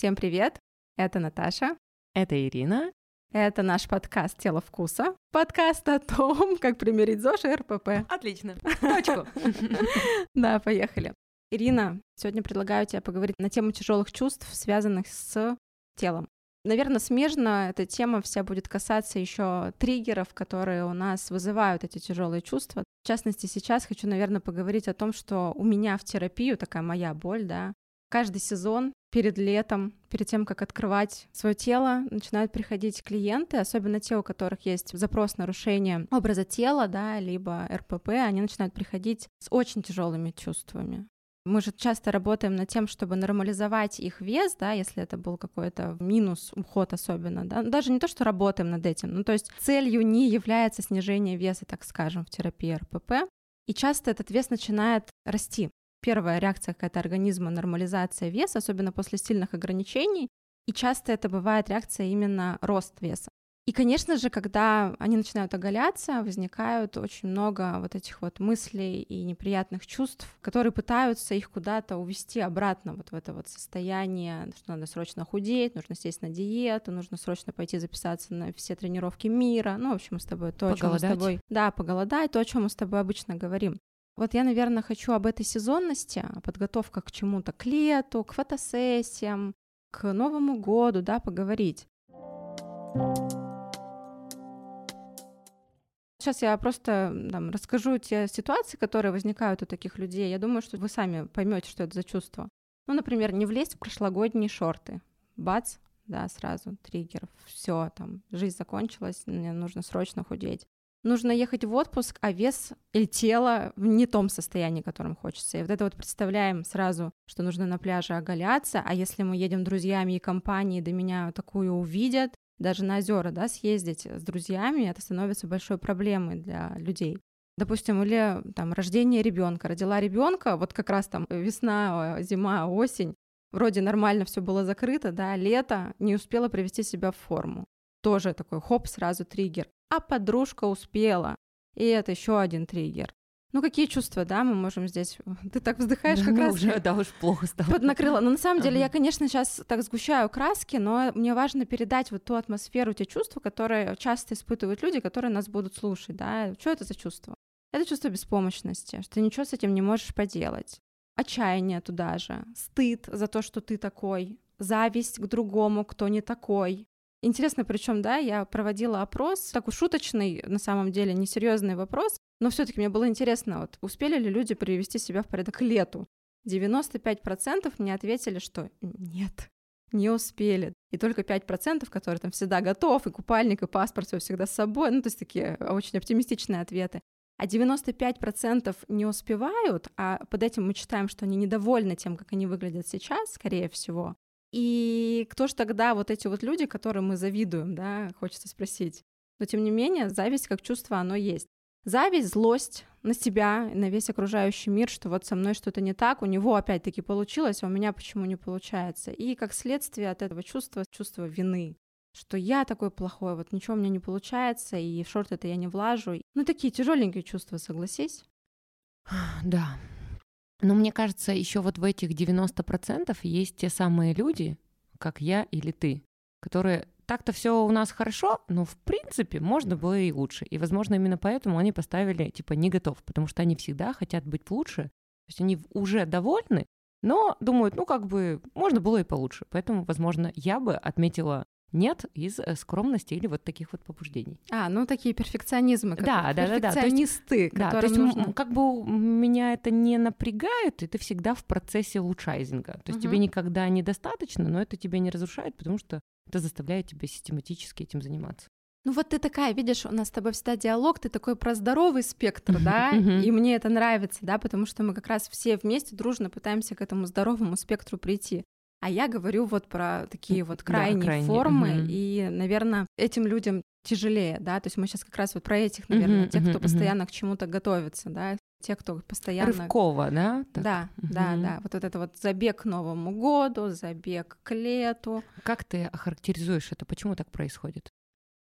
Всем привет! Это Наташа. Это Ирина. Это наш подкаст «Тело вкуса». Подкаст о том, как примирить ЗОЖ и РПП. Отлично. Точку. Да, поехали. Ирина, сегодня предлагаю тебе поговорить на тему тяжелых чувств, связанных с телом. Наверное, смежно эта тема вся будет касаться еще триггеров, которые у нас вызывают эти тяжелые чувства. В частности, сейчас хочу, наверное, поговорить о том, что у меня в терапию такая моя боль, да, каждый сезон перед летом, перед тем, как открывать свое тело, начинают приходить клиенты, особенно те, у которых есть запрос нарушения образа тела, да, либо РПП, они начинают приходить с очень тяжелыми чувствами. Мы же часто работаем над тем, чтобы нормализовать их вес, да, если это был какой-то минус, уход особенно, да, даже не то, что работаем над этим, ну, то есть целью не является снижение веса, так скажем, в терапии РПП, и часто этот вес начинает расти. Первая реакция какая-то организма — нормализация веса, особенно после сильных ограничений, и часто это бывает реакция именно рост веса. И, конечно же, когда они начинают оголяться, возникают очень много вот этих вот мыслей и неприятных чувств, которые пытаются их куда-то увести обратно вот в это вот состояние, что надо срочно худеть, нужно сесть на диету, нужно срочно пойти записаться на все тренировки мира. Ну, в общем, мы с тобой то, поголодать. о чем мы с тобой... Да, поголодать, то, о чем мы с тобой обычно говорим. Вот я, наверное, хочу об этой сезонности, подготовка к чему-то, к лету, к фотосессиям, к Новому году, да, поговорить. Сейчас я просто там, расскажу те ситуации, которые возникают у таких людей. Я думаю, что вы сами поймете, что это за чувство. Ну, например, не влезть в прошлогодние шорты. Бац, да, сразу триггер. Все, там, жизнь закончилась, мне нужно срочно худеть. Нужно ехать в отпуск, а вес или тело в не том состоянии, которым хочется. И вот это вот представляем сразу, что нужно на пляже оголяться, а если мы едем друзьями и компанией, до меня такую увидят, даже на озера, да, съездить с друзьями, это становится большой проблемой для людей. Допустим, или там рождение ребенка, родила ребенка, вот как раз там весна, зима, осень, вроде нормально все было закрыто, да, лето, не успела привести себя в форму. Тоже такой хоп, сразу триггер. А подружка успела. И это еще один триггер. Ну, какие чувства, да, мы можем здесь... Ты так вздыхаешь, да, как ну, раз... уже, да, уж плохо стало. Поднакрыла. Но на самом деле я, конечно, сейчас так сгущаю краски, но мне важно передать вот ту атмосферу, те чувства, которые часто испытывают люди, которые нас будут слушать, да. Что это за чувство? Это чувство беспомощности, что ты ничего с этим не можешь поделать. Отчаяние туда же, стыд за то, что ты такой, зависть к другому, кто не такой, Интересно, причем, да, я проводила опрос, такой шуточный, на самом деле, несерьезный вопрос, но все-таки мне было интересно, вот успели ли люди привести себя в порядок к лету? 95% мне ответили, что нет, не успели. И только 5%, которые там всегда готов, и купальник, и паспорт, все всегда с собой. Ну, то есть такие очень оптимистичные ответы. А 95% не успевают, а под этим мы читаем, что они недовольны тем, как они выглядят сейчас, скорее всего. И кто же тогда вот эти вот люди, которым мы завидуем, да, хочется спросить. Но тем не менее, зависть как чувство, оно есть. Зависть, злость на себя, на весь окружающий мир, что вот со мной что-то не так, у него опять-таки получилось, а у меня почему не получается. И как следствие от этого чувства, чувство вины, что я такой плохой, вот ничего у меня не получается, и в шорт это я не влажу. Ну, такие тяжеленькие чувства, согласись? Да, но мне кажется, еще вот в этих 90% есть те самые люди, как я или ты, которые так-то все у нас хорошо, но в принципе можно было и лучше. И, возможно, именно поэтому они поставили типа не готов, потому что они всегда хотят быть лучше. То есть они уже довольны, но думают, ну как бы можно было и получше. Поэтому, возможно, я бы отметила нет из э, скромности или вот таких вот побуждений. А, ну такие перфекционизмы, как да, да, да, да, перфекционисты, да, то есть, нужно... как бы меня это не напрягает, и ты всегда в процессе лучайзинга. То есть угу. тебе никогда недостаточно, но это тебя не разрушает, потому что это заставляет тебя систематически этим заниматься. Ну вот ты такая, видишь, у нас с тобой всегда диалог, ты такой про здоровый спектр, да, и мне это нравится, да, потому что мы как раз все вместе дружно пытаемся к этому здоровому спектру прийти. А я говорю вот про такие вот крайние, да, крайние. формы, угу. и, наверное, этим людям тяжелее, да, то есть мы сейчас как раз вот про этих, наверное, угу, тех, кто угу, постоянно к чему-то готовится, да, те, кто постоянно... Рывково, да? Так. Да, угу. да, да, вот это вот забег к Новому году, забег к лету. Как ты охарактеризуешь это? Почему так происходит?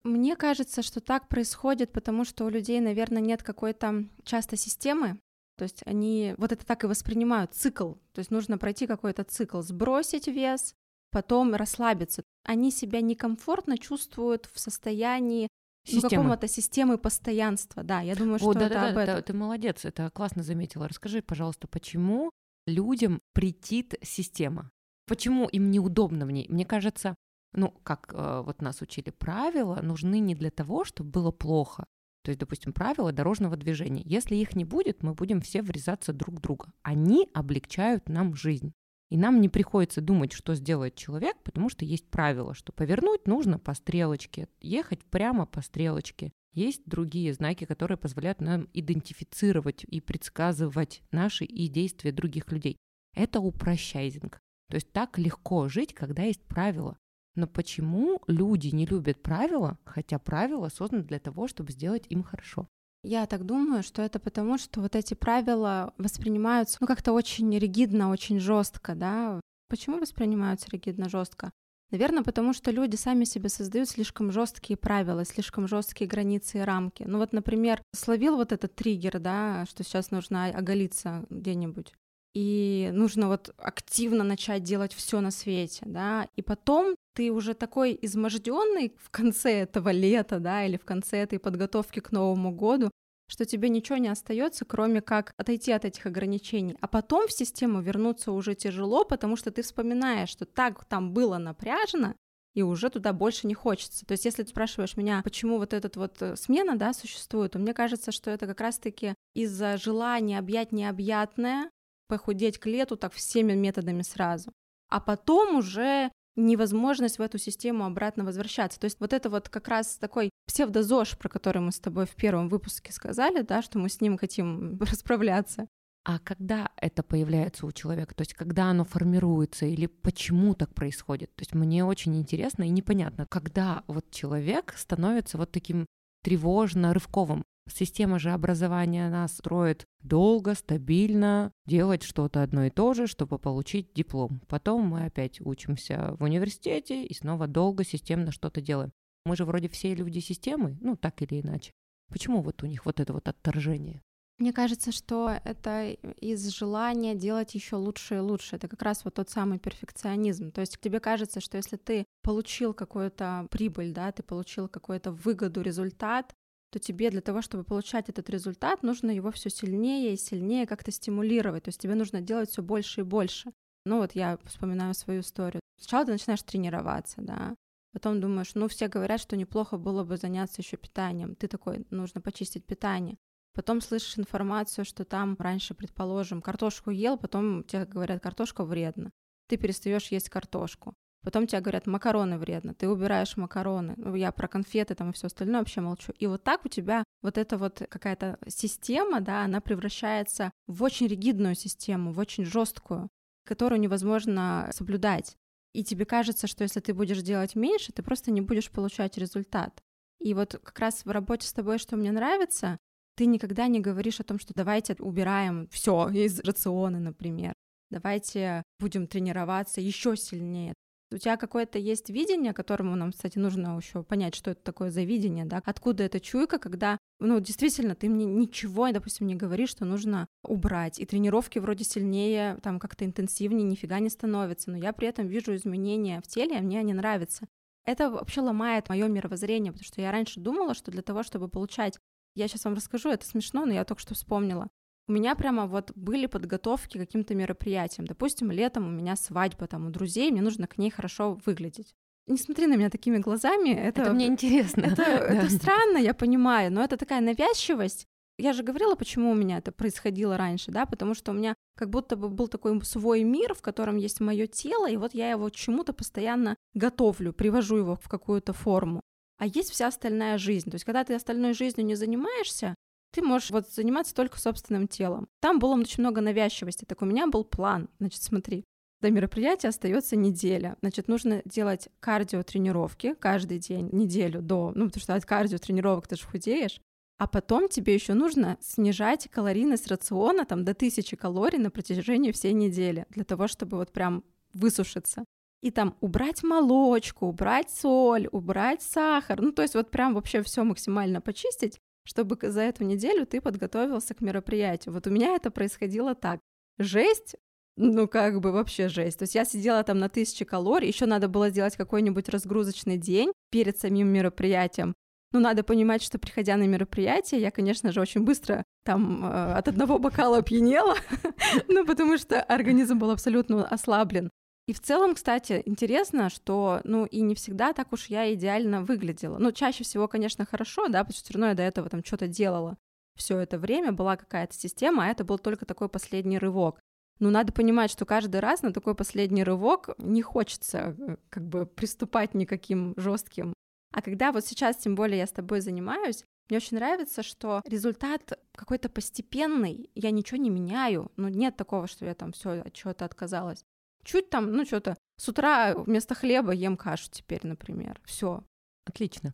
Мне кажется, что так происходит, потому что у людей, наверное, нет какой-то часто системы, то есть они вот это так и воспринимают цикл. То есть нужно пройти какой-то цикл, сбросить вес, потом расслабиться. Они себя некомфортно чувствуют в состоянии ну, какого-то системы постоянства. Да, я думаю, что О, да, это да, об да, этом. да, ты молодец, это классно заметила. Расскажи, пожалуйста, почему людям претит система? Почему им неудобно в ней? Мне кажется, ну, как э, вот нас учили, правила нужны не для того, чтобы было плохо. То есть, допустим, правила дорожного движения. Если их не будет, мы будем все врезаться друг в друга. Они облегчают нам жизнь. И нам не приходится думать, что сделает человек, потому что есть правило, что повернуть нужно по стрелочке, ехать прямо по стрелочке. Есть другие знаки, которые позволяют нам идентифицировать и предсказывать наши и действия других людей. Это упрощайзинг. То есть так легко жить, когда есть правила. Но почему люди не любят правила, хотя правила созданы для того, чтобы сделать им хорошо? Я так думаю, что это потому, что вот эти правила воспринимаются, ну, как-то очень ригидно, очень жестко, да. Почему воспринимаются ригидно жестко? Наверное, потому что люди сами себе создают слишком жесткие правила, слишком жесткие границы и рамки. Ну вот, например, словил вот этот триггер, да, что сейчас нужно оголиться где-нибудь и нужно вот активно начать делать все на свете, да, и потом ты уже такой изможденный в конце этого лета, да, или в конце этой подготовки к Новому году, что тебе ничего не остается, кроме как отойти от этих ограничений. А потом в систему вернуться уже тяжело, потому что ты вспоминаешь, что так там было напряжено, и уже туда больше не хочется. То есть, если ты спрашиваешь меня, почему вот этот вот э, смена, да, существует, то мне кажется, что это как раз-таки из-за желания объять необъятное, похудеть к лету так всеми методами сразу. А потом уже невозможность в эту систему обратно возвращаться. То есть вот это вот как раз такой псевдозож, про который мы с тобой в первом выпуске сказали, да, что мы с ним хотим расправляться. А когда это появляется у человека? То есть когда оно формируется или почему так происходит? То есть мне очень интересно и непонятно, когда вот человек становится вот таким тревожно рывковым. Система же образования нас строит долго, стабильно, делать что-то одно и то же, чтобы получить диплом. Потом мы опять учимся в университете и снова долго, системно что-то делаем. Мы же вроде все люди системы, ну так или иначе. Почему вот у них вот это вот отторжение? Мне кажется, что это из желания делать еще лучше и лучше. Это как раз вот тот самый перфекционизм. То есть тебе кажется, что если ты получил какую-то прибыль, да, ты получил какую-то выгоду, результат, то тебе для того, чтобы получать этот результат, нужно его все сильнее и сильнее как-то стимулировать. То есть тебе нужно делать все больше и больше. Ну вот я вспоминаю свою историю. Сначала ты начинаешь тренироваться, да, потом думаешь, ну все говорят, что неплохо было бы заняться еще питанием. Ты такой, нужно почистить питание. Потом слышишь информацию, что там раньше, предположим, картошку ел, потом тебе говорят, картошка вредна. Ты перестаешь есть картошку. Потом тебе говорят, макароны вредно, ты убираешь макароны. Ну, я про конфеты там и все остальное вообще молчу. И вот так у тебя вот эта вот какая-то система, да, она превращается в очень ригидную систему, в очень жесткую, которую невозможно соблюдать. И тебе кажется, что если ты будешь делать меньше, ты просто не будешь получать результат. И вот как раз в работе с тобой, что мне нравится, ты никогда не говоришь о том, что давайте убираем все из рациона, например. Давайте будем тренироваться еще сильнее. У тебя какое-то есть видение, которому нам, кстати, нужно еще понять, что это такое за видение, да, откуда эта чуйка, когда, ну, действительно, ты мне ничего, допустим, не говоришь, что нужно убрать, и тренировки вроде сильнее, там, как-то интенсивнее нифига не становятся, но я при этом вижу изменения в теле, а мне они нравятся. Это вообще ломает мое мировоззрение, потому что я раньше думала, что для того, чтобы получать я сейчас вам расскажу, это смешно, но я только что вспомнила. У меня прямо вот были подготовки к каким-то мероприятиям. Допустим, летом у меня свадьба там у друзей, мне нужно к ней хорошо выглядеть. Не смотри на меня такими глазами. Это, это мне интересно. Это, это странно, я понимаю, но это такая навязчивость. Я же говорила, почему у меня это происходило раньше, да, потому что у меня как будто бы был такой свой мир, в котором есть мое тело, и вот я его чему-то постоянно готовлю, привожу его в какую-то форму. А есть вся остальная жизнь. То есть, когда ты остальной жизнью не занимаешься, ты можешь вот заниматься только собственным телом. Там было очень много навязчивости. Так у меня был план. Значит, смотри, до мероприятия остается неделя. Значит, нужно делать кардио-тренировки каждый день, неделю до, ну, потому что от кардио-тренировок ты же худеешь. А потом тебе еще нужно снижать калорийность рациона там до 1000 калорий на протяжении всей недели для того, чтобы вот прям высушиться. И там убрать молочку, убрать соль, убрать сахар. Ну, то есть вот прям вообще все максимально почистить чтобы за эту неделю ты подготовился к мероприятию. Вот у меня это происходило так. Жесть ну как бы вообще жесть. То есть я сидела там на тысячи калорий, еще надо было сделать какой-нибудь разгрузочный день перед самим мероприятием. Ну, надо понимать, что приходя на мероприятие, я, конечно же, очень быстро там э, от одного бокала опьянела, ну, потому что организм был абсолютно ослаблен. И в целом, кстати, интересно, что, ну, и не всегда так уж я идеально выглядела. Ну, чаще всего, конечно, хорошо, да, потому что все равно я до этого там что-то делала. Все это время была какая-то система, а это был только такой последний рывок. Но надо понимать, что каждый раз на такой последний рывок не хочется э, как бы приступать никаким жестким. А когда вот сейчас, тем более, я с тобой занимаюсь, мне очень нравится, что результат какой-то постепенный, я ничего не меняю, ну нет такого, что я там все от чего-то отказалась. Чуть там, ну что-то, с утра вместо хлеба ем кашу теперь, например. Все. Отлично.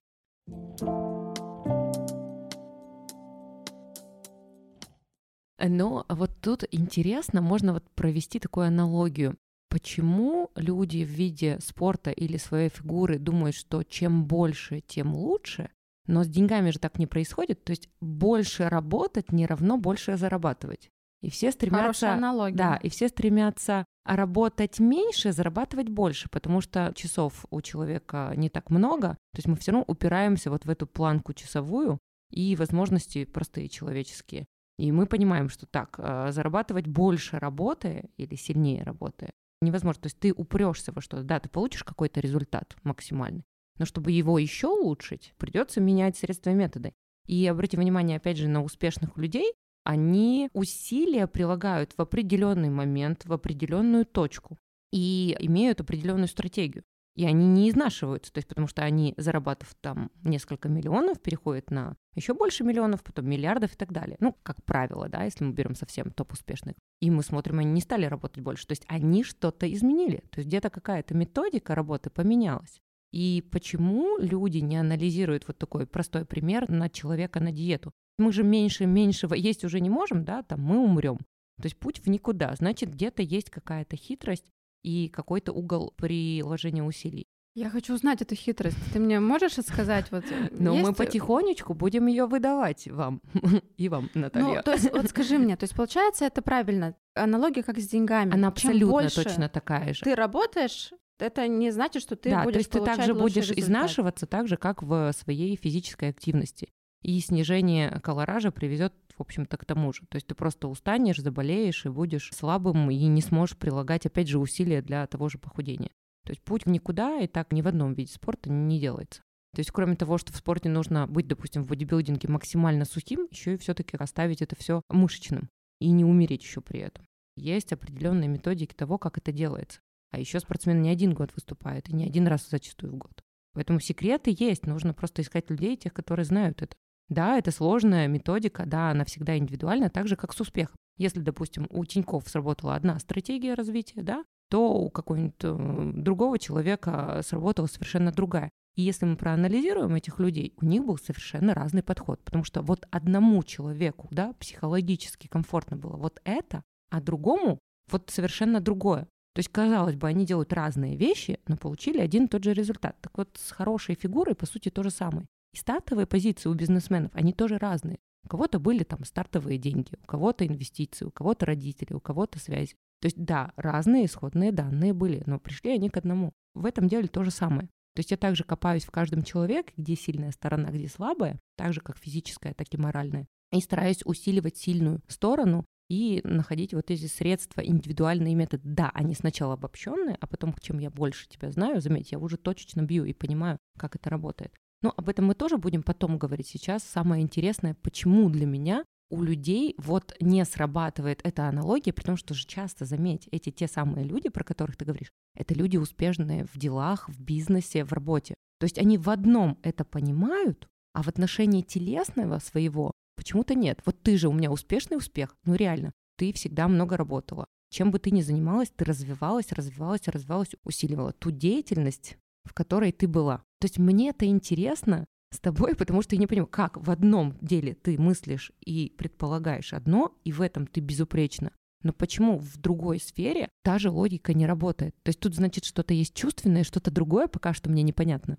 Но вот тут интересно, можно вот провести такую аналогию. Почему люди в виде спорта или своей фигуры думают, что чем больше, тем лучше, но с деньгами же так не происходит. То есть больше работать не равно больше зарабатывать. И все стремятся... Аналогия. Да, и все стремятся работать меньше, зарабатывать больше, потому что часов у человека не так много. То есть мы все равно упираемся вот в эту планку часовую и возможности простые человеческие. И мы понимаем, что так, а, зарабатывать больше работы или сильнее работы невозможно. То есть ты упрешься во что-то, да, ты получишь какой-то результат максимальный, но чтобы его еще улучшить, придется менять средства и методы. И обратите внимание, опять же, на успешных людей, они усилия прилагают в определенный момент, в определенную точку и имеют определенную стратегию. И они не изнашиваются, то есть потому что они, зарабатывав там несколько миллионов, переходят на еще больше миллионов, потом миллиардов и так далее. Ну, как правило, да, если мы берем совсем топ успешных. И мы смотрим, они не стали работать больше. То есть они что-то изменили. То есть где-то какая-то методика работы поменялась. И почему люди не анализируют вот такой простой пример на человека на диету? Мы же меньше меньшего есть уже не можем, да, там мы умрем. То есть путь в никуда. Значит, где-то есть какая-то хитрость, и какой-то угол приложения усилий. Я хочу узнать эту хитрость. Ты мне можешь сказать вот? Ну, есть... мы потихонечку будем ее выдавать вам и вам, Наталья. Ну, то есть, вот скажи мне, то есть получается это правильно? Аналогия как с деньгами. Она абсолютно больше точно такая же. Ты работаешь, это не значит, что ты да, будешь то есть ты также будешь результат. изнашиваться так же, как в своей физической активности. И снижение колоража приведет в общем-то, к тому же. То есть ты просто устанешь, заболеешь и будешь слабым и не сможешь прилагать, опять же, усилия для того же похудения. То есть путь никуда и так ни в одном виде спорта не делается. То есть, кроме того, что в спорте нужно быть, допустим, в бодибилдинге максимально сухим, еще и все-таки оставить это все мышечным и не умереть еще при этом. Есть определенные методики того, как это делается. А еще спортсмен не один год выступает, и не один раз зачастую в год. Поэтому секреты есть, нужно просто искать людей, тех, которые знают это. Да, это сложная методика, да, она всегда индивидуальна, так же, как с успехом. Если, допустим, у Тиньков сработала одна стратегия развития, да, то у какого-нибудь э, другого человека сработала совершенно другая. И если мы проанализируем этих людей, у них был совершенно разный подход, потому что вот одному человеку, да, психологически комфортно было вот это, а другому вот совершенно другое. То есть, казалось бы, они делают разные вещи, но получили один и тот же результат. Так вот, с хорошей фигурой, по сути, то же самое. И стартовые позиции у бизнесменов, они тоже разные. У кого-то были там стартовые деньги, у кого-то инвестиции, у кого-то родители, у кого-то связи. То есть да, разные исходные данные были, но пришли они к одному. В этом деле то же самое. То есть я также копаюсь в каждом человеке, где сильная сторона, где слабая, так же как физическая, так и моральная. И стараюсь усиливать сильную сторону и находить вот эти средства, индивидуальные методы. Да, они сначала обобщенные, а потом, чем я больше тебя знаю, заметь, я уже точечно бью и понимаю, как это работает. Но об этом мы тоже будем потом говорить. Сейчас самое интересное, почему для меня у людей вот не срабатывает эта аналогия, потому что же часто, заметь, эти те самые люди, про которых ты говоришь, это люди успешные в делах, в бизнесе, в работе. То есть они в одном это понимают, а в отношении телесного своего почему-то нет. Вот ты же у меня успешный успех, ну реально, ты всегда много работала. Чем бы ты ни занималась, ты развивалась, развивалась, развивалась, усиливала ту деятельность, в которой ты была. То есть мне это интересно с тобой, потому что я не понимаю, как в одном деле ты мыслишь и предполагаешь одно, и в этом ты безупречна. Но почему в другой сфере та же логика не работает? То есть тут, значит, что-то есть чувственное, что-то другое пока что мне непонятно.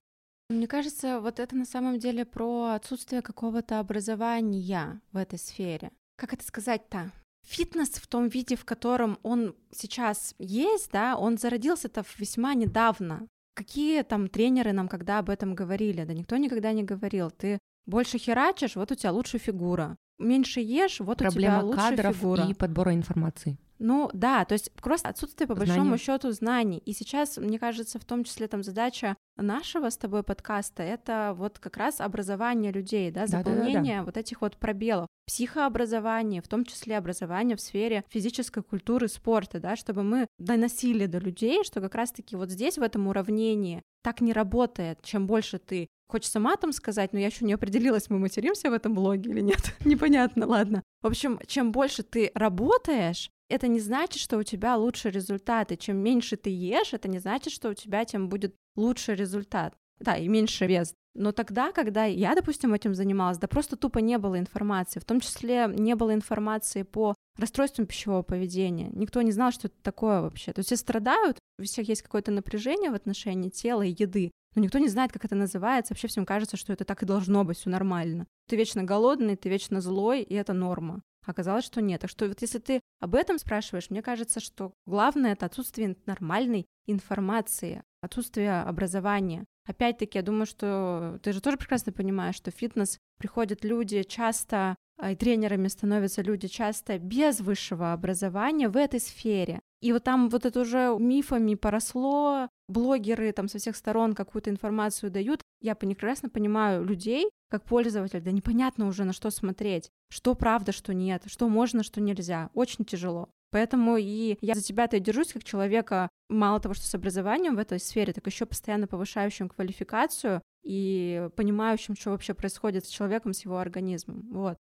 Мне кажется, вот это на самом деле про отсутствие какого-то образования в этой сфере. Как это сказать-то? фитнес в том виде, в котором он сейчас есть, да, он зародился-то весьма недавно. Какие там тренеры нам когда об этом говорили? Да никто никогда не говорил. Ты больше херачишь, вот у тебя лучше фигура. Меньше ешь, вот Проблема у тебя лучше кадров фигура. и подбора информации. Ну да, то есть просто отсутствие по Знания. большому счету знаний. И сейчас, мне кажется, в том числе там задача нашего с тобой подкаста это вот как раз образование людей, да, заполнение вот этих вот пробелов, психообразование, в том числе образование в сфере физической культуры, спорта, да, чтобы мы доносили до людей, что как раз-таки вот здесь в этом уравнении так не работает. Чем больше ты Хочется матом сказать, но я еще не определилась, мы материмся в этом блоге или нет. Непонятно, ладно. В общем, чем больше ты работаешь, это не значит, что у тебя лучше результаты. Чем меньше ты ешь, это не значит, что у тебя тем будет лучший результат. Да, и меньше вес. Но тогда, когда я, допустим, этим занималась, да просто тупо не было информации. В том числе не было информации по расстройствам пищевого поведения. Никто не знал, что это такое вообще. То есть все страдают, у всех есть какое-то напряжение в отношении тела и еды, но никто не знает, как это называется. Вообще всем кажется, что это так и должно быть, все нормально. Ты вечно голодный, ты вечно злой, и это норма. Оказалось, что нет. Так что вот если ты об этом спрашиваешь, мне кажется, что главное это отсутствие нормальной информации, отсутствие образования. Опять-таки, я думаю, что ты же тоже прекрасно понимаешь, что в фитнес приходят люди часто, а, и тренерами становятся люди часто без высшего образования в этой сфере. И вот там вот это уже мифами поросло, блогеры там со всех сторон какую-то информацию дают. Я прекрасно понимаю людей, как пользователь, да непонятно уже на что смотреть, что правда, что нет, что можно, что нельзя. Очень тяжело. Поэтому и я за тебя-то и держусь как человека, мало того, что с образованием в этой сфере, так еще постоянно повышающим квалификацию и понимающим, что вообще происходит с человеком, с его организмом. Вот.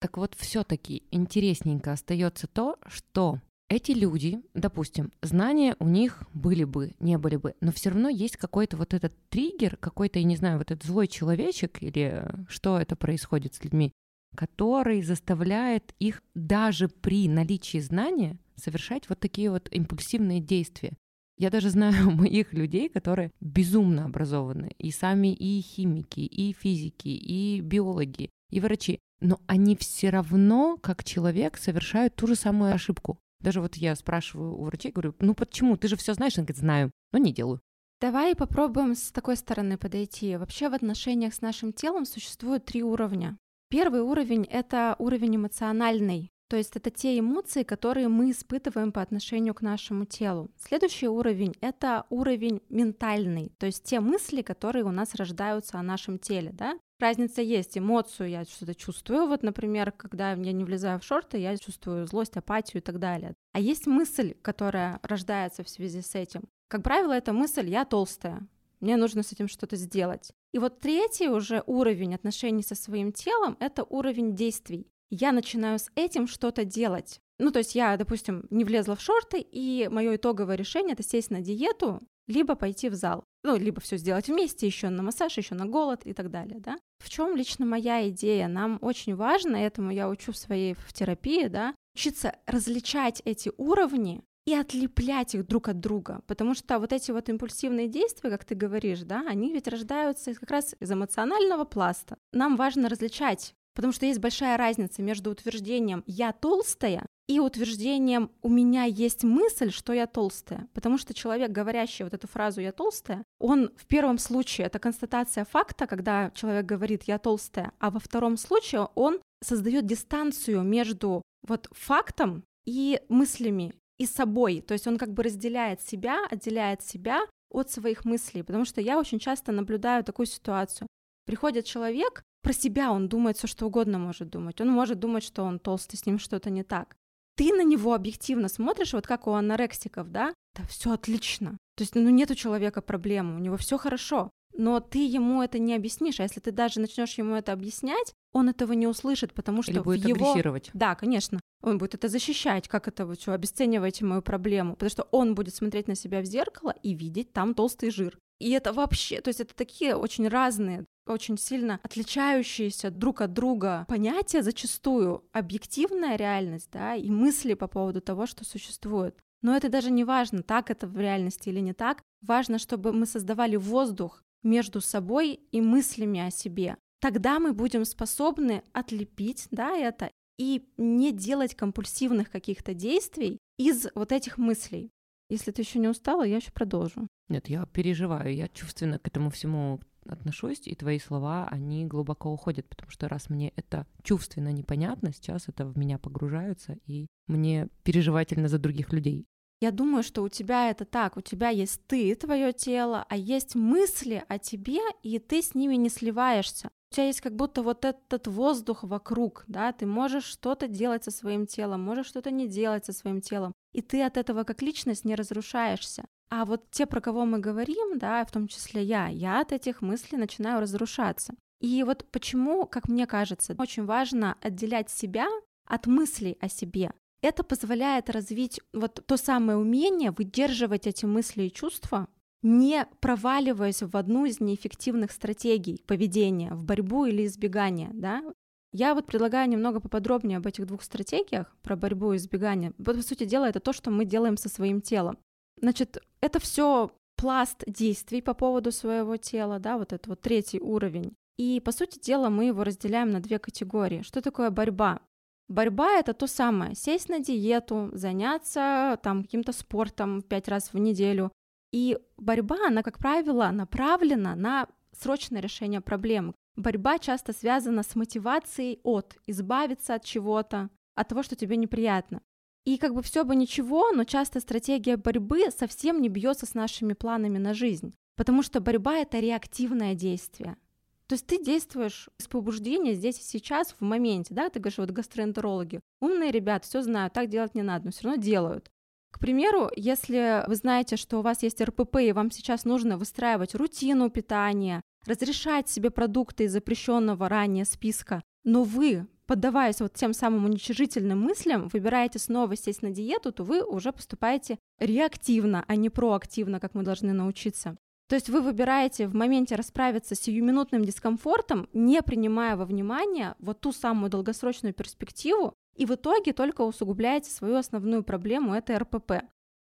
Так вот, все-таки интересненько остается то, что эти люди, допустим, знания у них были бы, не были бы, но все равно есть какой-то вот этот триггер, какой-то, я не знаю, вот этот злой человечек или что это происходит с людьми, который заставляет их даже при наличии знания совершать вот такие вот импульсивные действия. Я даже знаю моих людей, которые безумно образованы, и сами и химики, и физики, и биологи, и врачи, но они все равно, как человек, совершают ту же самую ошибку. Даже вот я спрашиваю у врачей, говорю, ну почему, ты же все знаешь? Он говорит, знаю, но не делаю. Давай попробуем с такой стороны подойти. Вообще в отношениях с нашим телом существует три уровня. Первый уровень — это уровень эмоциональный, то есть это те эмоции, которые мы испытываем по отношению к нашему телу. Следующий уровень — это уровень ментальный, то есть те мысли, которые у нас рождаются о нашем теле, да? Разница есть, эмоцию я что-то чувствую, вот, например, когда я не влезаю в шорты, я чувствую злость, апатию и так далее. А есть мысль, которая рождается в связи с этим. Как правило, эта мысль «я толстая», мне нужно с этим что-то сделать. И вот третий уже уровень отношений со своим телом — это уровень действий. Я начинаю с этим что-то делать. Ну, то есть я, допустим, не влезла в шорты, и мое итоговое решение — это сесть на диету, либо пойти в зал. Ну, либо все сделать вместе, еще на массаж, еще на голод и так далее, да. В чем лично моя идея? Нам очень важно, этому я учу в своей в терапии, да, учиться различать эти уровни и отлеплять их друг от друга, потому что вот эти вот импульсивные действия, как ты говоришь, да, они ведь рождаются как раз из эмоционального пласта. Нам важно различать, потому что есть большая разница между утверждением «я толстая» и утверждением «у меня есть мысль, что я толстая». Потому что человек, говорящий вот эту фразу «я толстая», он в первом случае это констатация факта, когда человек говорит «я толстая», а во втором случае он создает дистанцию между вот фактом и мыслями, и собой. То есть он как бы разделяет себя, отделяет себя от своих мыслей. Потому что я очень часто наблюдаю такую ситуацию. Приходит человек, про себя он думает все, что угодно может думать. Он может думать, что он толстый, с ним что-то не так. Ты на него объективно смотришь, вот как у анорексиков, да? Да все отлично. То есть, ну, нет у человека проблемы, у него все хорошо но ты ему это не объяснишь, а если ты даже начнешь ему это объяснять, он этого не услышит, потому что Или будет его... агрессировать. Да, конечно. Он будет это защищать, как это вы что, обесцениваете мою проблему, потому что он будет смотреть на себя в зеркало и видеть там толстый жир. И это вообще, то есть это такие очень разные, очень сильно отличающиеся друг от друга понятия зачастую, объективная реальность, да, и мысли по поводу того, что существует. Но это даже не важно, так это в реальности или не так. Важно, чтобы мы создавали воздух между собой и мыслями о себе. тогда мы будем способны отлепить да, это и не делать компульсивных каких-то действий из вот этих мыслей. Если ты еще не устала, я еще продолжу. Нет, я переживаю, я чувственно к этому всему отношусь, и твои слова, они глубоко уходят, потому что раз мне это чувственно непонятно, сейчас это в меня погружаются, и мне переживательно за других людей. Я думаю, что у тебя это так, у тебя есть ты, твое тело, а есть мысли о тебе, и ты с ними не сливаешься. У тебя есть как будто вот этот воздух вокруг, да, ты можешь что-то делать со своим телом, можешь что-то не делать со своим телом, и ты от этого как личность не разрушаешься. А вот те, про кого мы говорим, да, в том числе я, я от этих мыслей начинаю разрушаться. И вот почему, как мне кажется, очень важно отделять себя от мыслей о себе. Это позволяет развить вот то самое умение выдерживать эти мысли и чувства, не проваливаясь в одну из неэффективных стратегий поведения, в борьбу или избегание, да, я вот предлагаю немного поподробнее об этих двух стратегиях про борьбу и избегание. Вот, по сути дела, это то, что мы делаем со своим телом. Значит, это все пласт действий по поводу своего тела, да, вот это вот третий уровень. И, по сути дела, мы его разделяем на две категории. Что такое борьба? Борьба — это то самое, сесть на диету, заняться там каким-то спортом пять раз в неделю. И борьба, она, как правило, направлена на срочное решение проблем. Борьба часто связана с мотивацией от избавиться от чего-то, от того, что тебе неприятно. И как бы все бы ничего, но часто стратегия борьбы совсем не бьется с нашими планами на жизнь, потому что борьба это реактивное действие. То есть ты действуешь с побуждения здесь и сейчас, в моменте, да, ты говоришь, вот гастроэнтерологи, умные ребята все знают, так делать не надо, но все равно делают. К примеру, если вы знаете, что у вас есть РПП, и вам сейчас нужно выстраивать рутину питания, разрешать себе продукты из запрещенного ранее списка, но вы поддаваясь вот тем самым уничижительным мыслям, выбираете снова сесть на диету, то вы уже поступаете реактивно, а не проактивно, как мы должны научиться. То есть вы выбираете в моменте расправиться с сиюминутным дискомфортом, не принимая во внимание вот ту самую долгосрочную перспективу, и в итоге только усугубляете свою основную проблему, это РПП.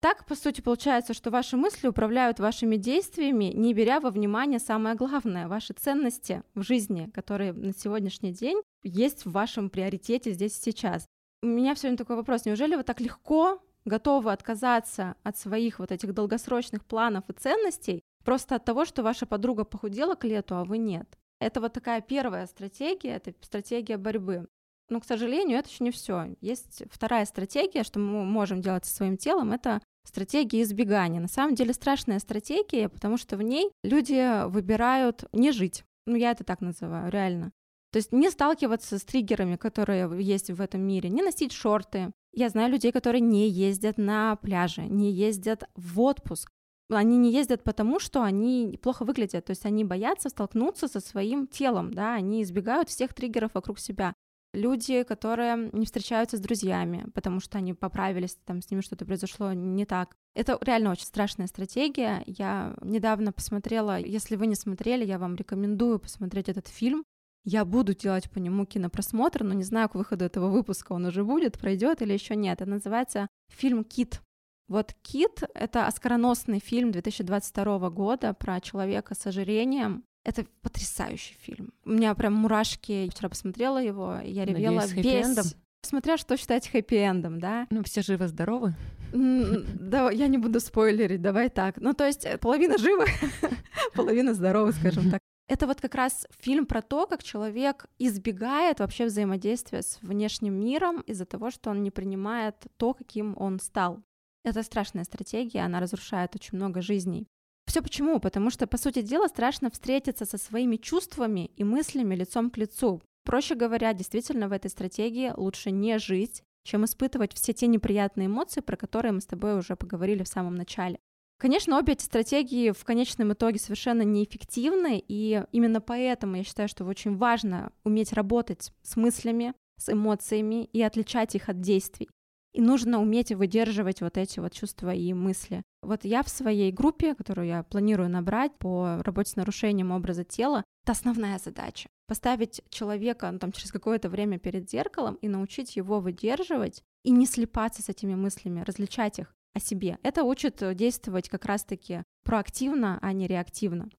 Так, по сути, получается, что ваши мысли управляют вашими действиями, не беря во внимание самое главное, ваши ценности в жизни, которые на сегодняшний день есть в вашем приоритете здесь и сейчас. У меня все время такой вопрос, неужели вы так легко готовы отказаться от своих вот этих долгосрочных планов и ценностей просто от того, что ваша подруга похудела к лету, а вы нет? Это вот такая первая стратегия, это стратегия борьбы. Но, к сожалению, это еще не все. Есть вторая стратегия, что мы можем делать со своим телом, это стратегия избегания. На самом деле страшная стратегия, потому что в ней люди выбирают не жить. Ну, я это так называю, реально. То есть не сталкиваться с триггерами, которые есть в этом мире, не носить шорты. Я знаю людей, которые не ездят на пляже, не ездят в отпуск. Они не ездят потому, что они плохо выглядят, то есть они боятся столкнуться со своим телом, да, они избегают всех триггеров вокруг себя люди, которые не встречаются с друзьями, потому что они поправились, там с ними что-то произошло не так. Это реально очень страшная стратегия. Я недавно посмотрела, если вы не смотрели, я вам рекомендую посмотреть этот фильм. Я буду делать по нему кинопросмотр, но не знаю, к выходу этого выпуска он уже будет, пройдет или еще нет. Это называется фильм «Кит». Вот «Кит» — это оскароносный фильм 2022 года про человека с ожирением, это потрясающий фильм. У меня прям мурашки. Я вчера посмотрела его, я ревела Надеюсь, весь... Смотря что считать хэппи-эндом, да? Ну, все живы-здоровы. Да, я не буду спойлерить, давай так. Ну, то есть э, половина живы, половина здорова, скажем так. Это вот как раз фильм про то, как человек избегает вообще взаимодействия с внешним миром из-за того, что он не принимает то, каким он стал. Это страшная стратегия, она разрушает очень много жизней. Все почему? Потому что, по сути дела, страшно встретиться со своими чувствами и мыслями лицом к лицу. Проще говоря, действительно в этой стратегии лучше не жить, чем испытывать все те неприятные эмоции, про которые мы с тобой уже поговорили в самом начале. Конечно, обе эти стратегии в конечном итоге совершенно неэффективны, и именно поэтому я считаю, что очень важно уметь работать с мыслями, с эмоциями и отличать их от действий. И нужно уметь выдерживать вот эти вот чувства и мысли. Вот я в своей группе, которую я планирую набрать по работе с нарушением образа тела, это основная задача. Поставить человека ну, там, через какое-то время перед зеркалом и научить его выдерживать и не слепаться с этими мыслями, различать их о себе. Это учит действовать как раз-таки проактивно, а не реактивно.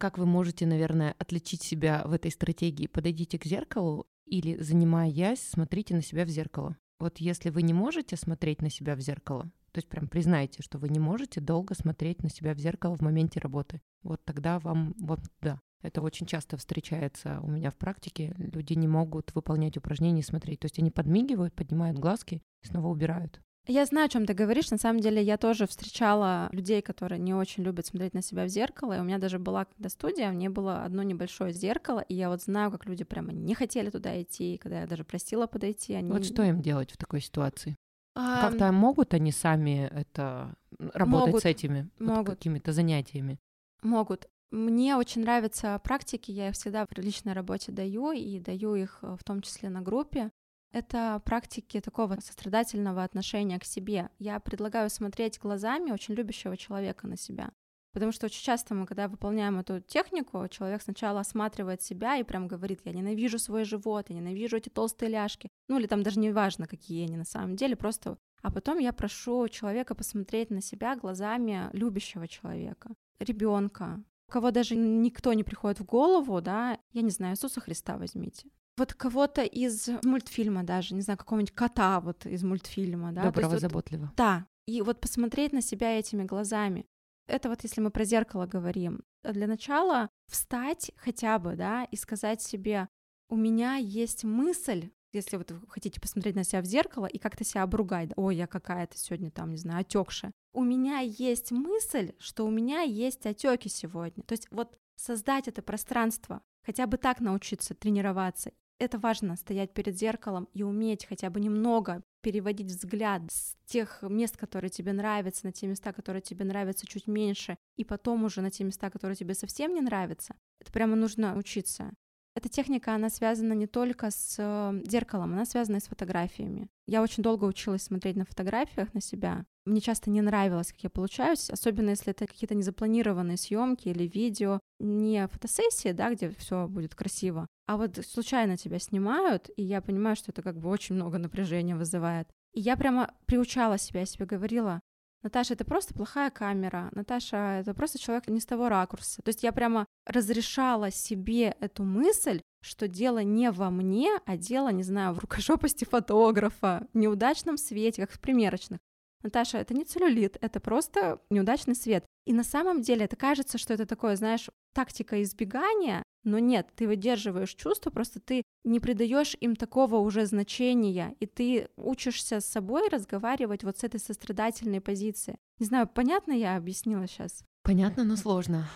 Как вы можете, наверное, отличить себя в этой стратегии? Подойдите к зеркалу или, занимаясь, смотрите на себя в зеркало. Вот если вы не можете смотреть на себя в зеркало, то есть прям признайте, что вы не можете долго смотреть на себя в зеркало в моменте работы, вот тогда вам, вот да, это очень часто встречается у меня в практике. Люди не могут выполнять упражнения и смотреть. То есть они подмигивают, поднимают глазки и снова убирают. Я знаю, о чем ты говоришь. На самом деле, я тоже встречала людей, которые не очень любят смотреть на себя в зеркало. И у меня даже была когда студия, мне было одно небольшое зеркало, и я вот знаю, как люди прямо не хотели туда идти, и когда я даже просила подойти, они... Вот что им делать в такой ситуации? А... Как-то могут они сами это работать могут, с этими вот какими-то занятиями? Могут. Мне очень нравятся практики, я их всегда в личной работе даю, и даю их э, в том числе на группе. Это практики такого сострадательного отношения к себе. Я предлагаю смотреть глазами очень любящего человека на себя. Потому что очень часто мы, когда выполняем эту технику, человек сначала осматривает себя и прям говорит, я ненавижу свой живот, я ненавижу эти толстые ляжки. Ну или там даже не важно, какие они на самом деле, просто... А потом я прошу человека посмотреть на себя глазами любящего человека, ребенка, кого даже никто не приходит в голову, да, я не знаю, Иисуса Христа возьмите вот кого-то из мультфильма даже, не знаю, какого-нибудь кота вот из мультфильма, да. Доброго, есть, заботливого. Вот, да, и вот посмотреть на себя этими глазами. Это вот если мы про зеркало говорим. Для начала встать хотя бы, да, и сказать себе, у меня есть мысль, если вот вы хотите посмотреть на себя в зеркало и как-то себя обругать, ой, я какая-то сегодня там, не знаю, отекшая. У меня есть мысль, что у меня есть отеки сегодня. То есть вот создать это пространство, хотя бы так научиться тренироваться это важно, стоять перед зеркалом и уметь хотя бы немного переводить взгляд с тех мест, которые тебе нравятся, на те места, которые тебе нравятся чуть меньше, и потом уже на те места, которые тебе совсем не нравятся. Это прямо нужно учиться. Эта техника, она связана не только с э, зеркалом, она связана и с фотографиями. Я очень долго училась смотреть на фотографиях на себя. Мне часто не нравилось, как я получаюсь, особенно если это какие-то незапланированные съемки или видео, не фотосессии, да, где все будет красиво, а вот случайно тебя снимают, и я понимаю, что это как бы очень много напряжения вызывает. И я прямо приучала себя, я себе говорила, Наташа, это просто плохая камера. Наташа, это просто человек не с того ракурса. То есть я прямо разрешала себе эту мысль, что дело не во мне, а дело, не знаю, в рукожопости фотографа, в неудачном свете, как в примерочных. Наташа, это не целлюлит, это просто неудачный свет. И на самом деле это кажется, что это такое, знаешь, тактика избегания, но нет, ты выдерживаешь чувства, просто ты не придаешь им такого уже значения, и ты учишься с собой разговаривать вот с этой сострадательной позиции. Не знаю, понятно я объяснила сейчас? Понятно, но сложно.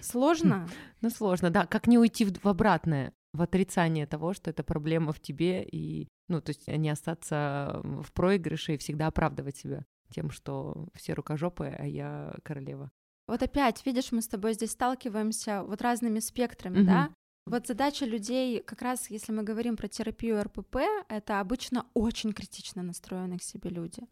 Сложно? Ну, сложно, да. Как не уйти в обратное, в отрицание того, что это проблема в тебе, и, ну, то есть не остаться в проигрыше и всегда оправдывать себя тем, что все рукожопые, а я королева. Вот опять, видишь, мы с тобой здесь сталкиваемся вот разными спектрами, mm-hmm. да? Вот задача людей, как раз если мы говорим про терапию РПП, это обычно очень критично настроенные к себе люди.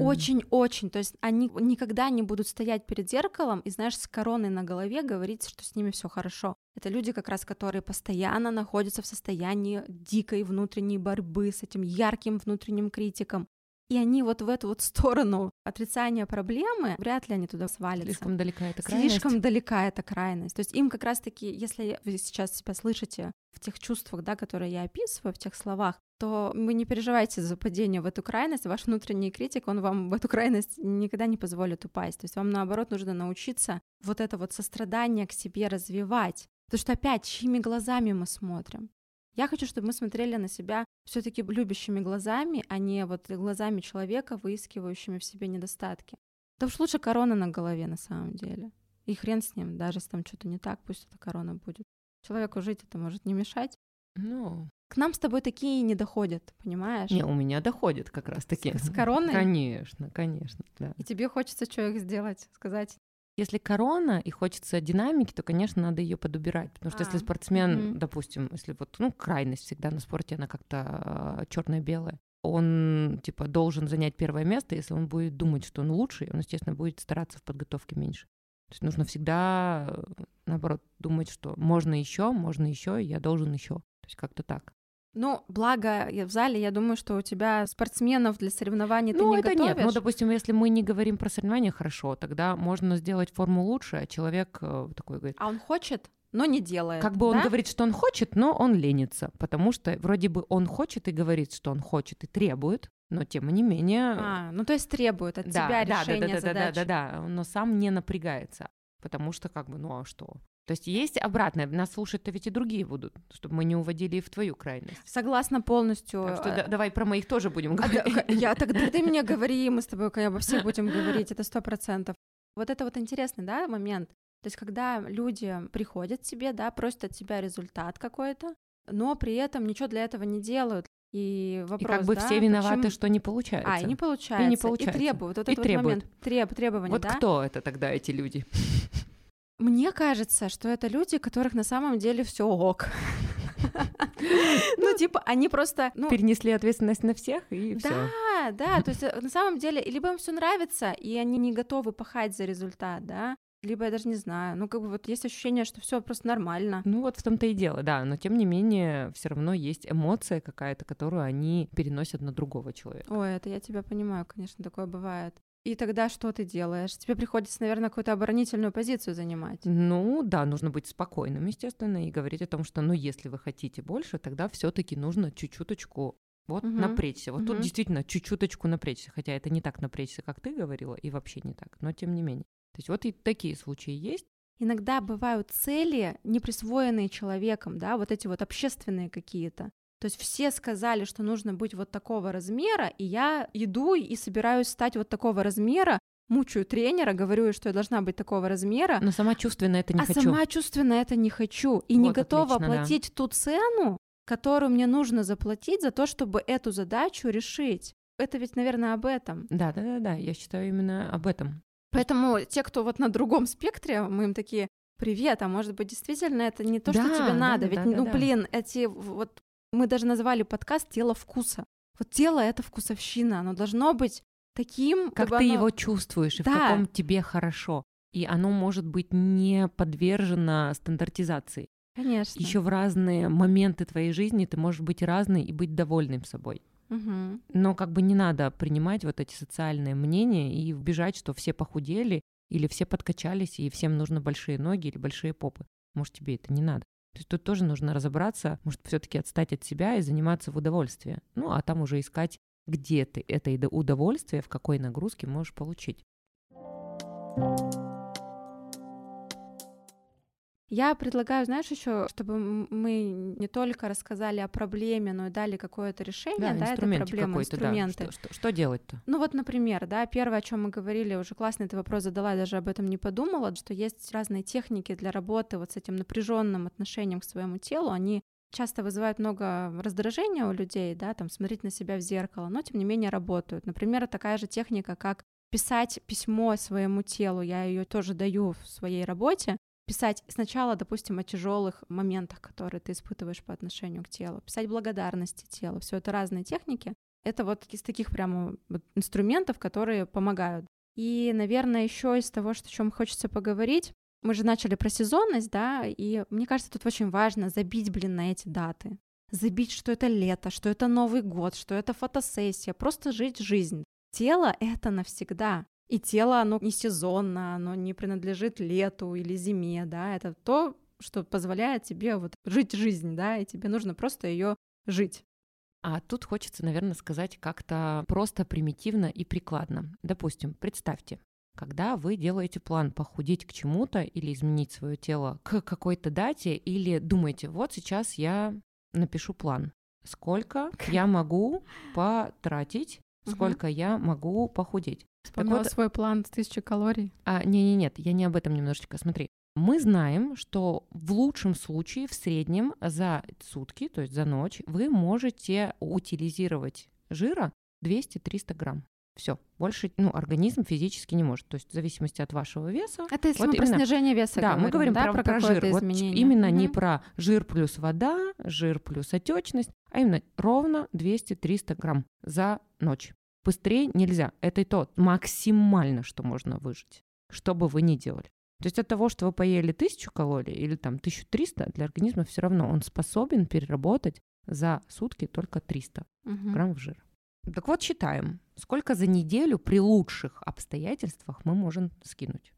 Очень-очень. Mm-hmm. То есть они никогда не будут стоять перед зеркалом и, знаешь, с короной на голове говорить, что с ними все хорошо. Это люди, как раз, которые постоянно находятся в состоянии дикой внутренней борьбы с этим ярким внутренним критиком. И они вот в эту вот сторону отрицания проблемы, вряд ли они туда свалятся. Слишком далека эта крайность. Слишком далека эта крайность. То есть им как раз-таки, если вы сейчас себя слышите в тех чувствах, да, которые я описываю, в тех словах, то вы не переживайте за падение в эту крайность. Ваш внутренний критик, он вам в эту крайность никогда не позволит упасть. То есть вам, наоборот, нужно научиться вот это вот сострадание к себе развивать. Потому что опять, чьими глазами мы смотрим? Я хочу, чтобы мы смотрели на себя все-таки любящими глазами, а не вот глазами человека, выискивающими в себе недостатки. Да уж лучше корона на голове на самом деле. И хрен с ним, даже если там что-то не так, пусть эта корона будет. Человеку жить это может не мешать. Ну, к нам с тобой такие не доходят, понимаешь? Не, у меня доходят как раз таки. С, с короной? Конечно, конечно, да. И тебе хочется что сделать, сказать, если корона и хочется динамики, то, конечно, надо ее подубирать. Потому что а, если спортсмен, угу. допустим, если вот, ну, крайность всегда на спорте, она как-то э, черно-белая, он, типа, должен занять первое место, если он будет думать, что он лучший, он, естественно, будет стараться в подготовке меньше. То есть нужно всегда, э, наоборот, думать, что можно еще, можно еще, я должен еще. То есть как-то так. Ну, благо в зале, я думаю, что у тебя спортсменов для соревнований ну, ты не это готовишь. нет. Ну, допустим, если мы не говорим про соревнования, хорошо, тогда можно сделать форму лучше, а человек э, такой говорит. А он хочет, но не делает. Как бы он да? говорит, что он хочет, но он ленится, потому что вроде бы он хочет и говорит, что он хочет и требует, но тем не менее. А, ну то есть требует от да, тебя да, решения да, да, задачи. да, да, да, да, но сам не напрягается, потому что как бы, ну а что? То есть есть обратное, нас слушать-то ведь и другие будут, чтобы мы не уводили и в твою крайность. Согласна полностью. Так что э, да- давай про моих тоже будем А, говорить. х- Я тогда ты мне говори, мы с тобой обо всех будем говорить, это сто процентов. Вот это вот интересный, да, момент. То есть, когда люди приходят к тебе, да, просят от тебя результат какой-то, но при этом ничего для этого не делают. И вопрос, И как бы да, все виноваты, почему- что не получается. А, и не получается. И, получается. требуют. Вот И этот вот требуют. момент. Треб, требования, Вот да? кто это тогда, эти люди? Мне кажется, что это люди, которых на самом деле все ок. Ну, типа, они просто... ну, Перенесли ответственность на всех и все. Да, да, то есть э, на самом деле, либо им все нравится, и они не готовы пахать за результат, да, либо я даже не знаю, ну как бы вот есть ощущение, что все просто нормально. Ну вот в том-то и дело, да, но тем не менее все равно есть эмоция какая-то, которую они переносят на другого человека. Ой, это я тебя понимаю, конечно, такое бывает. И тогда что ты делаешь? Тебе приходится, наверное, какую-то оборонительную позицию занимать. Ну да, нужно быть спокойным, естественно, и говорить о том, что, ну, если вы хотите больше, тогда все-таки нужно чуть-чуточку вот Мгм. напрячься. Вот тут Мгм. действительно чуть-чуточку напрячься, хотя это не так напрячься, как ты говорила, и вообще не так, но тем не менее. То есть вот и такие случаи есть. Иногда бывают цели, не присвоенные человеком, да, вот эти вот общественные какие-то. То есть все сказали, что нужно быть вот такого размера, и я иду и собираюсь стать вот такого размера, мучаю тренера, говорю, что я должна быть такого размера, Но сама чувственно это не а хочу. сама чувственно это не хочу и не Вот готова отлично, да. платить ту цену, которую мне нужно заплатить за то, чтобы эту задачу решить. Это ведь, наверное, об этом. Да, да, да, да. Я считаю именно об этом. Поэтому те, кто вот на другом спектре, мы им такие, привет, а может быть, действительно это не то, что Да, тебе да, надо. да, Ведь, да, ну, да. блин, эти вот мы даже назвали подкаст «Тело вкуса». Вот тело — это вкусовщина, оно должно быть таким, Как ты оно- его чувствуешь и в Да. каком тебе хорошо. И оно может быть не подвержено стандартизации. Конечно. Еще в разные моменты твоей жизни ты можешь быть разный и быть довольным собой. Мгм. Но как бы не надо принимать вот эти социальные мнения и вбежать, что все похудели или все подкачались, и всем нужны большие ноги или большие попы. Может, тебе это не надо. То есть тут тоже нужно разобраться, может, все-таки отстать от себя и заниматься в удовольствии. Ну, а там уже искать, где ты это удовольствие, в какой нагрузке можешь получить. Я предлагаю, знаешь, еще, чтобы мы не только рассказали о проблеме, но и дали какое-то решение, да, этой инструментик проблемы, какой-то, да. инструменты. Что, что- что делать-то? Ну вот, например, да, первое, о чем мы говорили, уже классный ты вопрос задала, я даже об этом не подумала, что есть разные техники для работы вот с этим напряженным отношением к своему телу, они часто вызывают много раздражения у людей, да, там смотреть на себя в зеркало, но тем не менее работают. Например, такая же техника, как писать письмо своему телу, я ее тоже даю в своей работе, писать сначала, допустим, о тяжелых моментах, которые ты испытываешь по отношению к телу, писать благодарности телу, все это разные техники. Это вот из таких прямо инструментов, которые помогают. И, наверное, еще из того, что, о чем хочется поговорить, мы же начали про сезонность, да, и мне кажется, тут очень важно забить, блин, на эти даты. Забить, что это лето, что это Новый год, что это фотосессия, просто жить жизнь. Тело — это навсегда. И тело, оно не сезонно, оно не принадлежит лету или зиме, да, это то, что позволяет тебе вот жить жизнь, да, и тебе нужно просто ее жить. А тут хочется, наверное, сказать как-то просто примитивно и прикладно. Допустим, представьте, когда вы делаете план похудеть к чему-то или изменить свое тело к какой-то дате, или думаете, вот сейчас я напишу план, сколько я могу потратить, сколько я могу похудеть. Вспомнила вот- свой план с тысячи калорий. А, не, не, нет, я не об этом немножечко. Смотри, мы знаем, что в лучшем случае, в среднем за сутки, то есть за ночь, вы можете утилизировать жира 200-300 грамм. Все, больше, ну, организм физически не может. То есть в зависимости от вашего веса. Это если Вот мы про именно. снижение веса да, мы говорим да, про, про какое-то жир. Вот изменение. именно не Мгм. про жир плюс вода, жир плюс отечность, а именно ровно 200-300 грамм за ночь. Быстрее нельзя. Это и то максимально, что можно выжить, что бы вы ни делали. То есть от того, что вы поели 1000 калорий или там 1300, для организма все равно он способен переработать за сутки только 300 Мгм. граммов жира. Так вот, считаем, сколько за неделю при лучших обстоятельствах мы можем скинуть.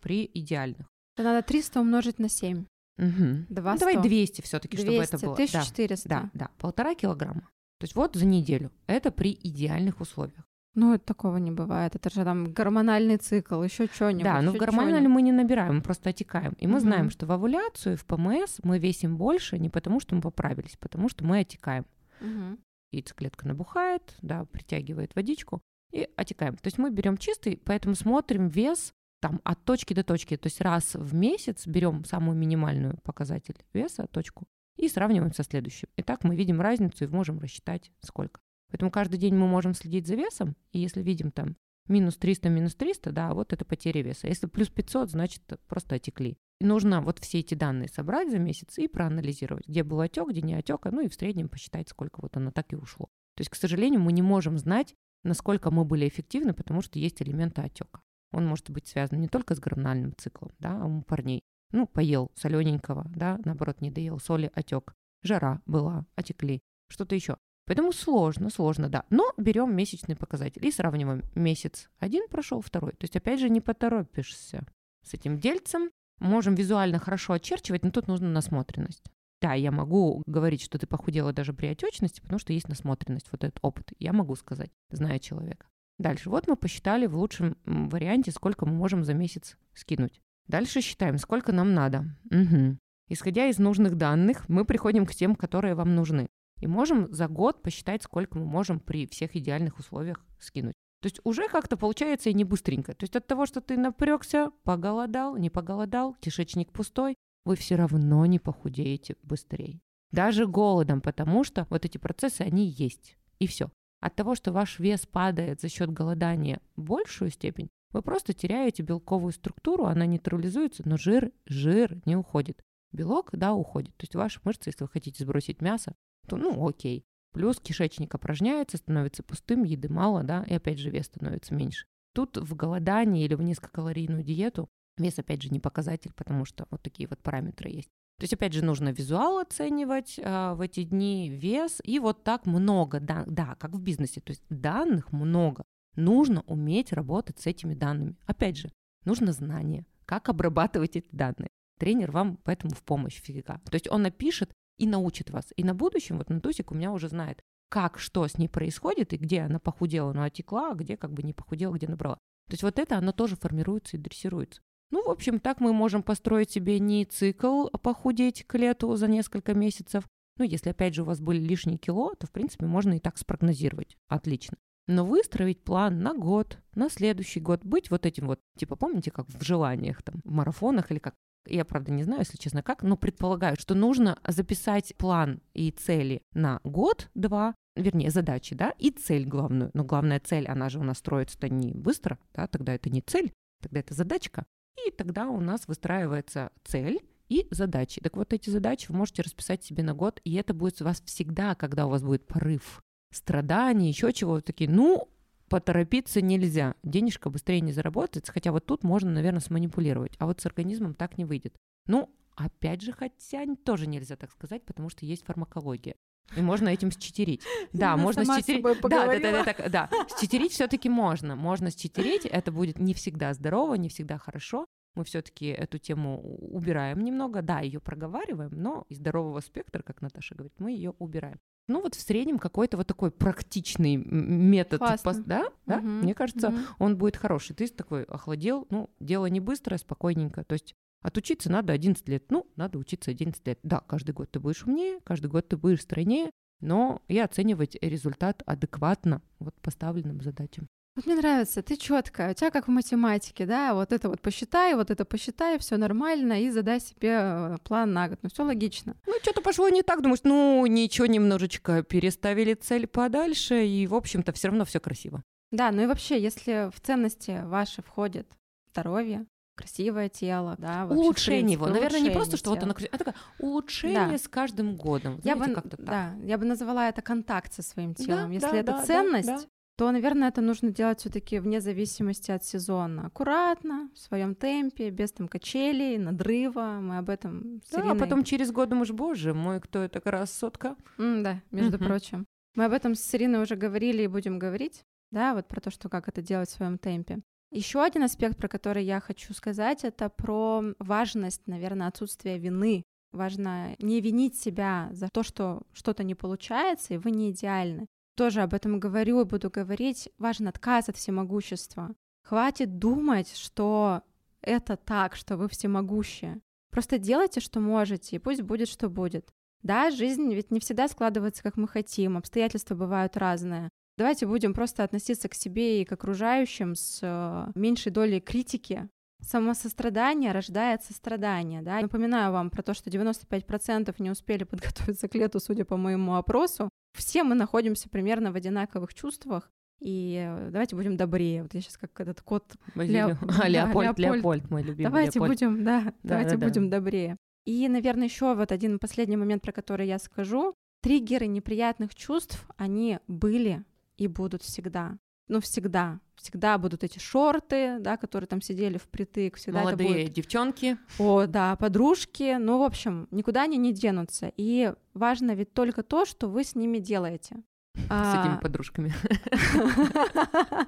При идеальных. Это надо 300 умножить на 7. Мгм. Два Ну, давай сто. 200 все-таки, чтобы 200, это было. Да, 1400. да, да, полтора килограмма. То есть вот за неделю. Это при идеальных условиях. Ну, это такого не бывает. Это же там гормональный цикл, еще что-нибудь. Да, но гормональном чё-нибудь. мы не набираем, мы просто отекаем. И мы знаем, Мгм. что в овуляцию, в ПМС мы весим больше не потому, что мы поправились, потому что мы отекаем. Мгм. Яйцеклетка набухает, да, притягивает водичку и отекаем. То есть мы берем чистый, поэтому смотрим вес там от точки до точки. То есть раз в месяц берем самую минимальную показатель веса, точку, и сравниваем со следующим. И так мы видим разницу и можем рассчитать сколько. Поэтому каждый день мы можем следить за весом, и если видим там минус 300, минус 300, да, вот это потеря веса. Если плюс 500, значит просто отекли. И нужно вот все эти данные собрать за месяц и проанализировать, где был отек, где не отек, ну и в среднем посчитать, сколько вот оно так и ушло. То есть, к сожалению, мы не можем знать, насколько мы были эффективны, потому что есть элементы отека. Он может быть связан не только с гормональным циклом, да, а у парней. Ну, поел солененького, да, наоборот, не доел соли, отек. Жара была, отекли, что-то еще. Поэтому сложно, сложно, да. Но берем месячный показатель и сравниваем. Месяц один прошел, второй. То есть, опять же, не поторопишься с этим дельцем. Можем визуально хорошо очерчивать, но тут нужна насмотренность. Да, я могу говорить, что ты похудела даже при отечности, потому что есть насмотренность, вот этот опыт. Я могу сказать, зная человека. Дальше. Вот мы посчитали в лучшем варианте, сколько мы можем за месяц скинуть. Дальше считаем, сколько нам надо. Мгм. Исходя из нужных данных, мы приходим к тем, которые вам нужны. И можем за год посчитать, сколько мы можем при всех идеальных условиях скинуть. То есть уже как-то получается и не быстренько. То есть от того, что ты напрягся, поголодал, не поголодал, кишечник пустой, вы все равно не похудеете быстрее. Даже голодом, потому что вот эти процессы, они есть. И все. От того, что ваш вес падает за счет голодания в большую степень, вы просто теряете белковую структуру, она нейтрализуется, но жир, жир не уходит. Белок, да, уходит. То есть ваши мышцы, если вы хотите сбросить мясо, то ну окей. Плюс кишечник опорожняется, становится пустым, еды мало, да, и опять же вес становится меньше. Тут в голодании или в низкокалорийную диету вес опять же не показатель, потому что вот такие вот параметры есть. То есть, опять же, нужно визуал оценивать а, в эти дни, вес, и вот так много, да, да, как в бизнесе, то есть данных много. Нужно уметь работать с этими данными. Опять же, нужно знание, как обрабатывать эти данные. Тренер вам поэтому в помощь фига. То есть он напишет и научит вас. И на будущем, вот Натусик у меня уже знает, как, что с ней происходит, и где она похудела, но отекла, а где как бы не похудела, где набрала. То есть вот это, оно тоже формируется и дрессируется. Ну, в общем, так мы можем построить себе не цикл а похудеть к лету за несколько месяцев. Ну, если, опять же, у вас были лишние кило, то, в принципе, можно и так спрогнозировать. Отлично. Но выстроить план на год, на следующий год, быть вот этим вот, типа, помните, как в желаниях, там, в марафонах или как, я, правда, не знаю, если честно, как, но предполагаю, что нужно записать план и цели на год-два, вернее, задачи, да, и цель главную. Но главная цель, она же у нас строится-то не быстро, да, тогда это не цель, тогда это задачка. И тогда у нас выстраивается цель и задачи. Так вот эти задачи вы можете расписать себе на год, и это будет у вас всегда, когда у вас будет порыв страданий, еще чего, такие, ну, поторопиться нельзя, денежка быстрее не заработается, хотя вот тут можно, наверное, сманипулировать, а вот с организмом так не выйдет. Ну, опять же, хотя тоже нельзя так сказать, потому что есть фармакология. И можно этим считерить. Да, можно считерить. Да, да, да, да, да. Считерить все-таки можно. Можно считерить. Это будет не всегда здорово, не всегда хорошо. Мы все-таки эту тему убираем немного. Да, ее проговариваем, но из здорового спектра, как Наташа говорит, мы ее убираем. Ну вот в среднем какой-то вот такой практичный метод, пос- да, да, Мгм, мне кажется, мгм. он будет хороший. Ты такой охладел, ну дело не быстрое, спокойненько. То есть отучиться надо 11 лет. Ну, надо учиться 11 лет. Да, каждый год ты будешь умнее, каждый год ты будешь стройнее, но и оценивать результат адекватно вот поставленным задачам. Вот мне нравится, ты четкая, у тебя как в математике, да, вот это вот посчитай, вот это посчитай, все нормально, и задай себе э, план на год. Ну, все логично. Ну, что-то пошло не так, думаешь, ну, ничего, немножечко переставили цель подальше, и, в общем-то, все равно все красиво. Да, ну и вообще, если в ценности ваши входит здоровье, красивое тело, да, вообще, улучшение его. принципе, Наверное, не просто, улучшение что вот тела. оно красиво, а такое улучшение Да. с каждым годом. Я Знаете, бы, как-то так. да, я бы называла это контакт со своим телом. Да, Если да, это да, да, ценность, да. То, наверное, это нужно делать все-таки вне зависимости от сезона. Аккуратно, в своем темпе, без там качелей, надрыва. Мы об этом с Да, Ириной... а потом через год думаешь, боже мой, кто это красотка? М, да, между Мгм. прочим. Мы об этом с Ириной уже говорили и будем говорить, да, вот про то, что как это делать в своем темпе. Еще один аспект, про который я хочу сказать, это про важность, наверное, отсутствия вины. Важно не винить себя за то, что что-то не получается, и вы не идеальны. Тоже об этом говорю и буду говорить. Важен отказ от всемогущества. Хватит думать, что это так, что вы всемогущие. Просто делайте, что можете, и пусть будет, что будет. Да, жизнь ведь не всегда складывается, как мы хотим, обстоятельства бывают разные. Давайте будем просто относиться к себе и к окружающим с э, меньшей долей критики. Самосострадание рождает сострадание. Да? Напоминаю вам про то, что 95% не успели подготовиться к лету, судя по моему опросу. Все мы находимся примерно в одинаковых чувствах. И э, давайте будем добрее. Вот я сейчас как этот кот. Да, А, Леопольд, Леопольд. Леопольд, мой любимый давайте Леопольд. будем, да, Да, давайте да, да. будем добрее. И, наверное, еще вот один последний момент, про который я скажу. Триггеры неприятных чувств, они были и будут всегда. Ну, всегда. Всегда будут эти шорты, да, которые там сидели впритык. Всегда это Молодые будет девчонки. о, да, подружки. Ну, в общем, никуда они не денутся. И важно ведь только то, что вы с ними делаете. С А, этими подружками.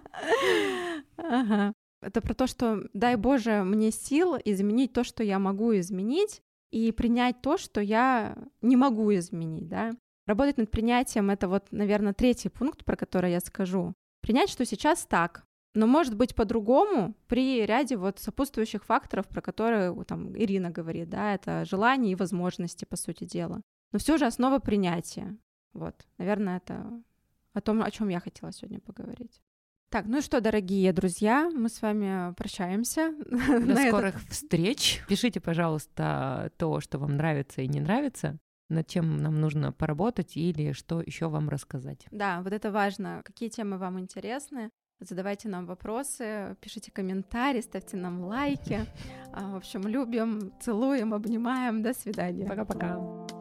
Ага. Это про то, что дай Боже мне сил изменить то, что я могу изменить, и принять то, что я не могу изменить, да. Работать над принятием — это вот, наверное, третий пункт, про который я скажу. Принять, что сейчас так, но может быть по-другому при ряде вот сопутствующих факторов, про которые там Ирина говорит, да, это желания и возможности, по сути дела. Но все же основа принятия. Вот, наверное, это о том, о чем я хотела сегодня поговорить. Так, ну что, дорогие друзья, мы с вами прощаемся. До на этот- скорых встреч. Пишите, пожалуйста, то, что вам нравится и не нравится, над чем нам нужно поработать или что еще вам рассказать. Да, вот это важно. Какие темы вам интересны? Задавайте нам вопросы, пишите комментарии, ставьте нам лайки. А, В общем, любим, целуем, обнимаем. До свидания. Пока-пока.